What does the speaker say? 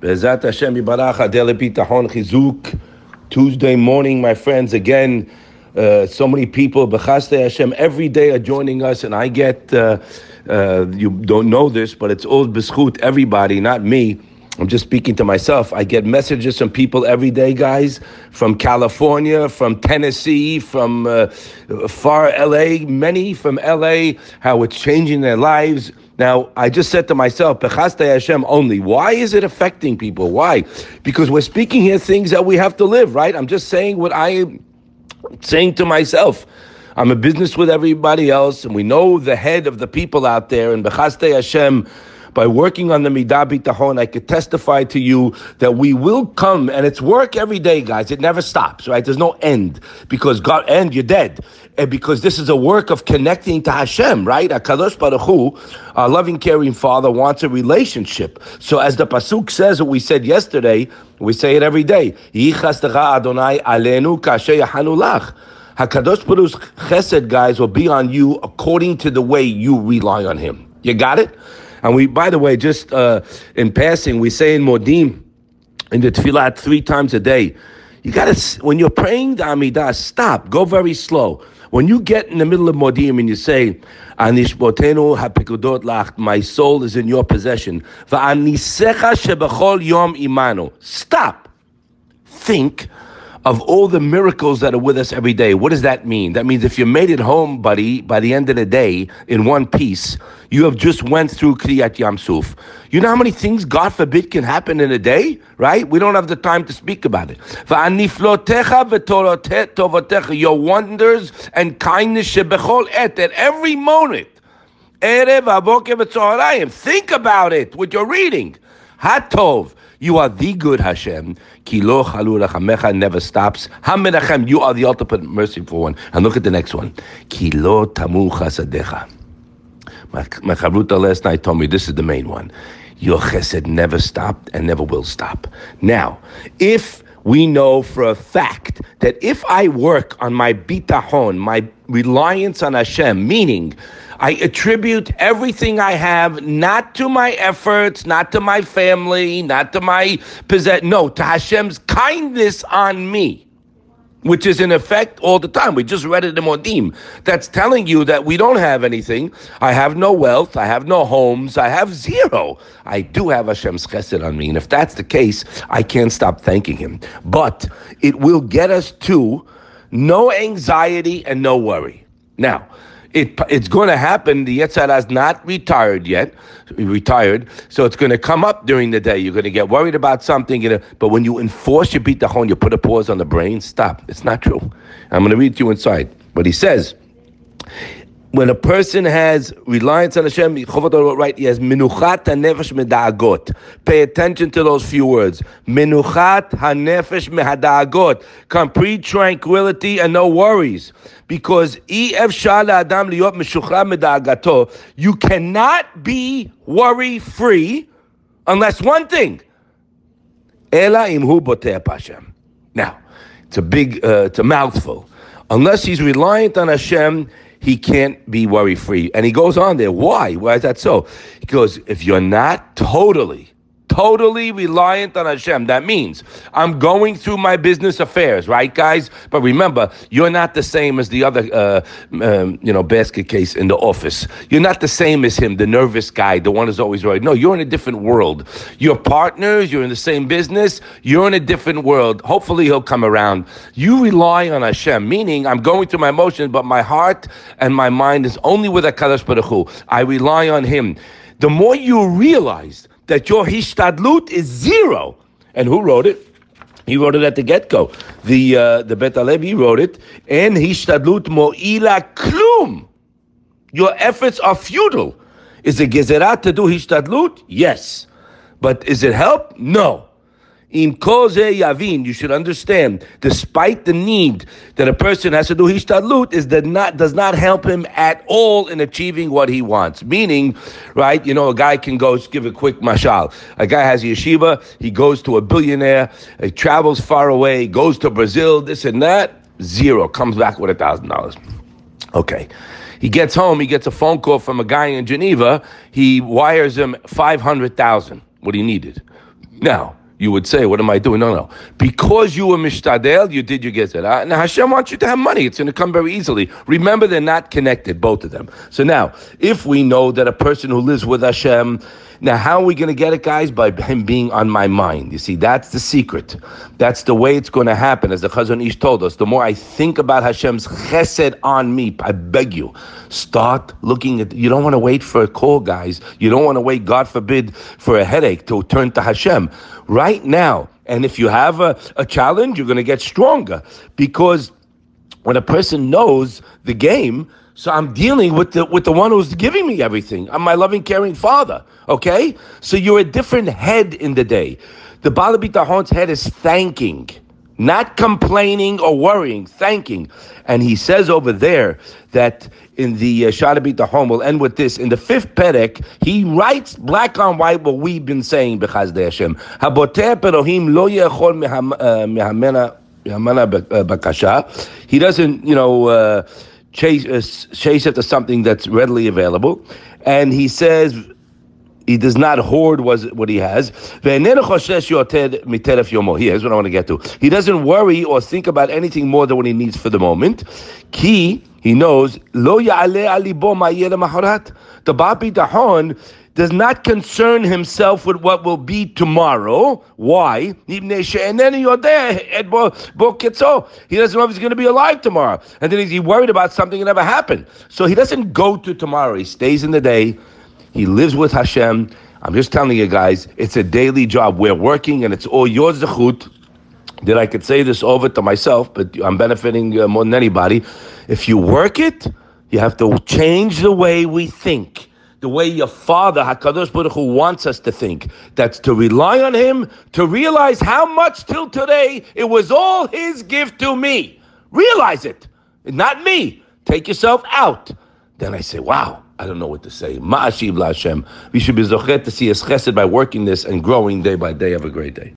Bezat Hashem Yibarach Adele Bitachon Chizuk. Tuesday morning, my friends, again, uh, so many people, Bechaste Hashem, every day are joining us, and I get, uh, uh, you don't know this, but it's old Beschut, everybody, not me. I'm just speaking to myself. I get messages from people every day, guys, from California, from Tennessee, from uh, far LA, many from LA, how it's changing their lives. Now, I just said to myself, Bechaste Hashem only. Why is it affecting people? Why? Because we're speaking here things that we have to live, right? I'm just saying what I am saying to myself. I'm a business with everybody else, and we know the head of the people out there, and Bechaste Hashem by working on the Midah Bitachon, I could testify to you that we will come, and it's work every day, guys. It never stops, right? There's no end because God, end, you're dead. And because this is a work of connecting to Hashem, right? Kadosh Baruch Hu, our loving, caring Father, wants a relationship. So, as the pasuk says, what we said yesterday, we say it every day. Adonai alenu hanulach. Hakadosh Baruch's chesed, guys, will be on you according to the way you rely on Him. You got it? And we, by the way, just uh, in passing, we say in Modim, in the tefillah three times a day. You gotta, when you're praying the Amidah, stop, go very slow. When you get in the middle of Modim and you say, Anishbotenu hapikudot my soul is in your possession. Va'anisecha shebechol yom imanu. Stop. Think of all the miracles that are with us every day. What does that mean? That means if you made it home, buddy, by the end of the day in one piece, you have just went through Kriyat Yam Suf. You know how many things, God forbid, can happen in a day, right? We don't have the time to speak about it. Your wonders and kindness at every moment. Think about it, what you're reading. Hatov. You are the good Hashem. Kilo chalu never stops. Hamerachem. You are the ultimate merciful one. And look at the next one. Kilo tamu chasadecha. My, my chavruta last night told me this is the main one. Your chesed never stopped and never will stop. Now, if we know for a fact that if I work on my bitachon, my reliance on Hashem, meaning I attribute everything I have not to my efforts, not to my family, not to my possession, no, to Hashem's kindness on me which is in effect all the time. We just read it in Modim. That's telling you that we don't have anything. I have no wealth. I have no homes. I have zero. I do have Hashem's chesed on me. And if that's the case, I can't stop thanking Him. But it will get us to no anxiety and no worry. Now, it, it's going to happen. The Yetzer Hara has not retired yet, retired, so it's going to come up during the day. You're going to get worried about something, you know, but when you enforce your bitachon, you put a pause on the brain. Stop. It's not true. I'm going to read to you inside. But he says, when a person has reliance on Hashem, right, he has minuchat hanefesh medagot. Pay attention to those few words. Minuchat hanefesh mehadagot. Complete tranquility and no worries. Because ef shala adam liot. You cannot be worry free unless one thing. Ela imhu Hashem. Now, it's a big, uh, it's a mouthful. Unless he's reliant on Hashem he can't be worry free. And he goes on there. Why? Why is that so? He goes, if you're not totally totally reliant on Hashem. That means I'm going through my business affairs, right, guys? But remember, you're not the same as the other, uh, um, you know, basket case in the office. You're not the same as him, the nervous guy, the one who's always right. No, you're in a different world. You're partners. You're in the same business. You're in a different world. Hopefully, he'll come around. You rely on Hashem, meaning I'm going through my emotions, but my heart and my mind is only with Hakadosh Baruch Hu. I rely on Him. The more you realize that your hishtadlut is zero. And who wrote it? He wrote it at the get-go. The uh, the Bet HaLevi wrote it. And hishtadlut mo'ila klum. Your efforts are futile. Is it gezerat to do hishtadlut? Yes. But is it help? No. In koze yavin, you should understand, despite the need that a person has to do hishtadlut, is that not does not help him at all in achieving what he wants. Meaning, right? You know, a guy can go give a quick mashal. A guy has a yeshiva, he goes to a billionaire, he travels far away, goes to Brazil, this and that, zero, comes back with a thousand dollars. Okay. He gets home, he gets a phone call from a guy in Geneva, he wires him five hundred thousand, what he needed Now, you would say, what am I doing? No, no. Because you were mishtadel, you did your gezerah. Now Hashem wants you to have money. It's going to come very easily. Remember, they're not connected, both of them. So now, if we know that a person who lives with Hashem, now how are we going to get it, guys? By him being on my mind. You see, that's the secret. That's the way it's going to happen, as the Chazon Ish told us. The more I think about Hashem's chesed on me, I beg you, start looking at, you don't want to wait for a call, guys. You don't want to wait, God forbid, for a headache to turn to Hashem. Right now, and if you have a, a challenge, you're going to get stronger because when a person knows the game, so I'm dealing with the with the one who's giving me everything. I'm my loving, caring father. Okay, so you're a different head in the day. The Ba'al Bitachon's head is thanking, not complaining or worrying, thanking. And he says over there that in the uh, Shaar HaBitachon, we'll end with this. In the fifth Perek, he writes black on white what we've been saying because de Hashem. Haboteh perohim lo yechol uh, mehamena uh, bakasha. He doesn't, you know. Uh, chase, uh, chase after something that's readily available. And he says, he does not hoard what he has. Here's what I want to get to. He doesn't worry or think about anything more than what he needs for the moment. Key, he knows, The Ba'al Bitachon does not concern himself with what will be tomorrow. Why? And then your day at. He doesn't know if he's going to be alive tomorrow. And then he's worried about something that never happened. So he doesn't go to tomorrow. He stays in the day. He lives with Hashem. I'm just telling you guys, it's a daily job. We're working and it's all your zechut that I could say this over to myself, but I'm benefiting uh, more than anybody. If you work it, you have to change the way we think the way your Father, Hakadosh Baruch Hu, wants us to think. That's to rely on Him, to realize how much till today it was all His gift to me. Realize it, not me. Take yourself out. Then I say, wow. I don't know what to say. Ma'ashiv Hashem. We should be zochet to see His chesed by working this and growing day by day. Have a great day.